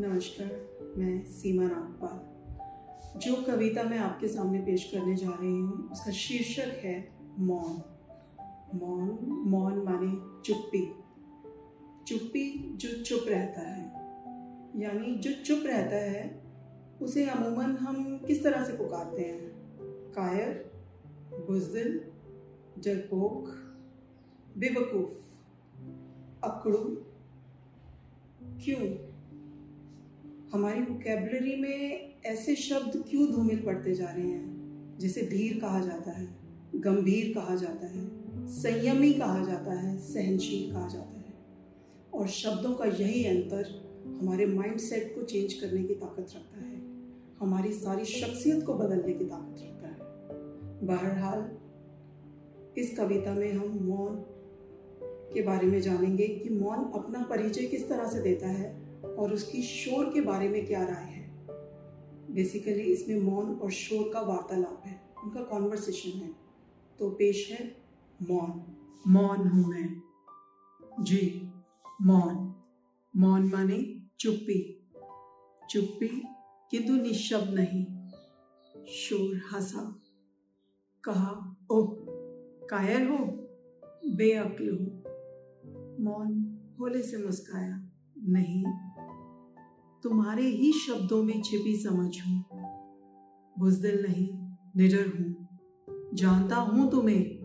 नमस्कार, मैं सीमा नागपाल जो कविता मैं आपके सामने पेश करने जा रही हूँ, उसका शीर्षक है मौन। मौन मौन माने चुप्पी। चुप्पी जो चुप रहता है। यानी जो चुप रहता है, उसे अमूमन हम किस तरह से पुकारते हैं? कायर, बुजदिल, जरपोक, बेवकूफ़, अकड़ू। क्यों? हमारी वोकेबलरी में ऐसे शब्द क्यों धूमिल पड़ते जा रहे हैं? जिसे धीर कहा जाता है, गंभीर कहा जाता है, संयमी कहा जाता है, सहनशील कहा जाता है। और शब्दों का यही अंतर हमारे माइंड सेट को चेंज करने की ताकत रखता है। हमारी सारी शख्सियत को बदलने की ताकत रखता है। बहरहाल, इस कविता में हम मौन के बारे में जानेंगे कि मौन अपना परिचय किस तरह से देता है और उसकी शोर के बारे में क्या राय है? बेसिकली इसमें मौन और शोर का वार्तालाप है। उनका कॉन्वर्सेशन है। तो पेश है, मौन। मौन हूँ मैं। जी, मौन। मौन माने चुप्पी। चुप्पी किंतु निशब्द नहीं। शोर, हंसा। कहा, ओह, कायर हो? बेअक्ल हो। मौन भोले से मुस्काया, नहीं। तुम्हारे ही शब्दों में छिपी समझ हूँ। बुजदिल नहीं, निडर हूँ। जानता हूँ तुम्हें।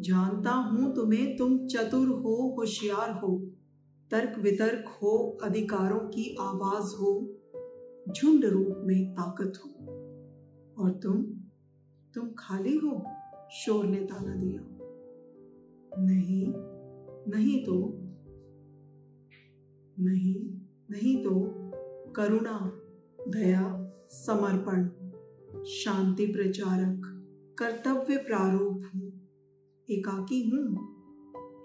जानता हूँ तुम्हें, तुम चतुर हो, होशियार हो। तर्क वितर्क हो, अधिकारों की आवाज़ हो। झुंड रूप में ताकत हो। और तुम तुम खाली हो, शोर ने ताना दिया। नहीं नहीं तो नहीं। नहीं तो करुणा, दया, समर्पण, शांति प्रचारक, कर्तव्य प्रारूप हूँ। एकाकी हूँ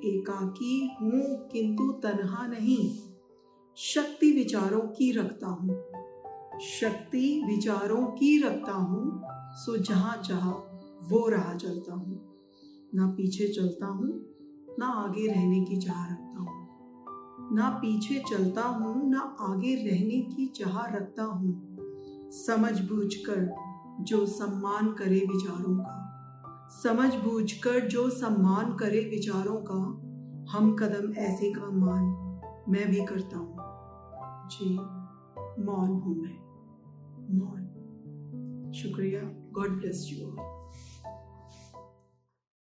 एकाकी हूँ किंतु तनहा नहीं। शक्ति विचारों की रखता हूँ, शक्ति विचारों की रखता हूँ, सो जहाँ चाह वो राह चलता हूँ। ना पीछे चलता हूँ, ना आगे रहने की चाह रखता हूँ। ना पीछे चलता हूँ, ना आगे रहने की चाह रखता हूँ। समझ बूझ कर जो सम्मान करे विचारों का। समझ बूझ कर जो सम्मान करे विचारों का, हम कदम ऐसे का मान मैं भी करता हूँ। जी, मौन हूँ मैं। मौन। शुक्रिया। God bless you all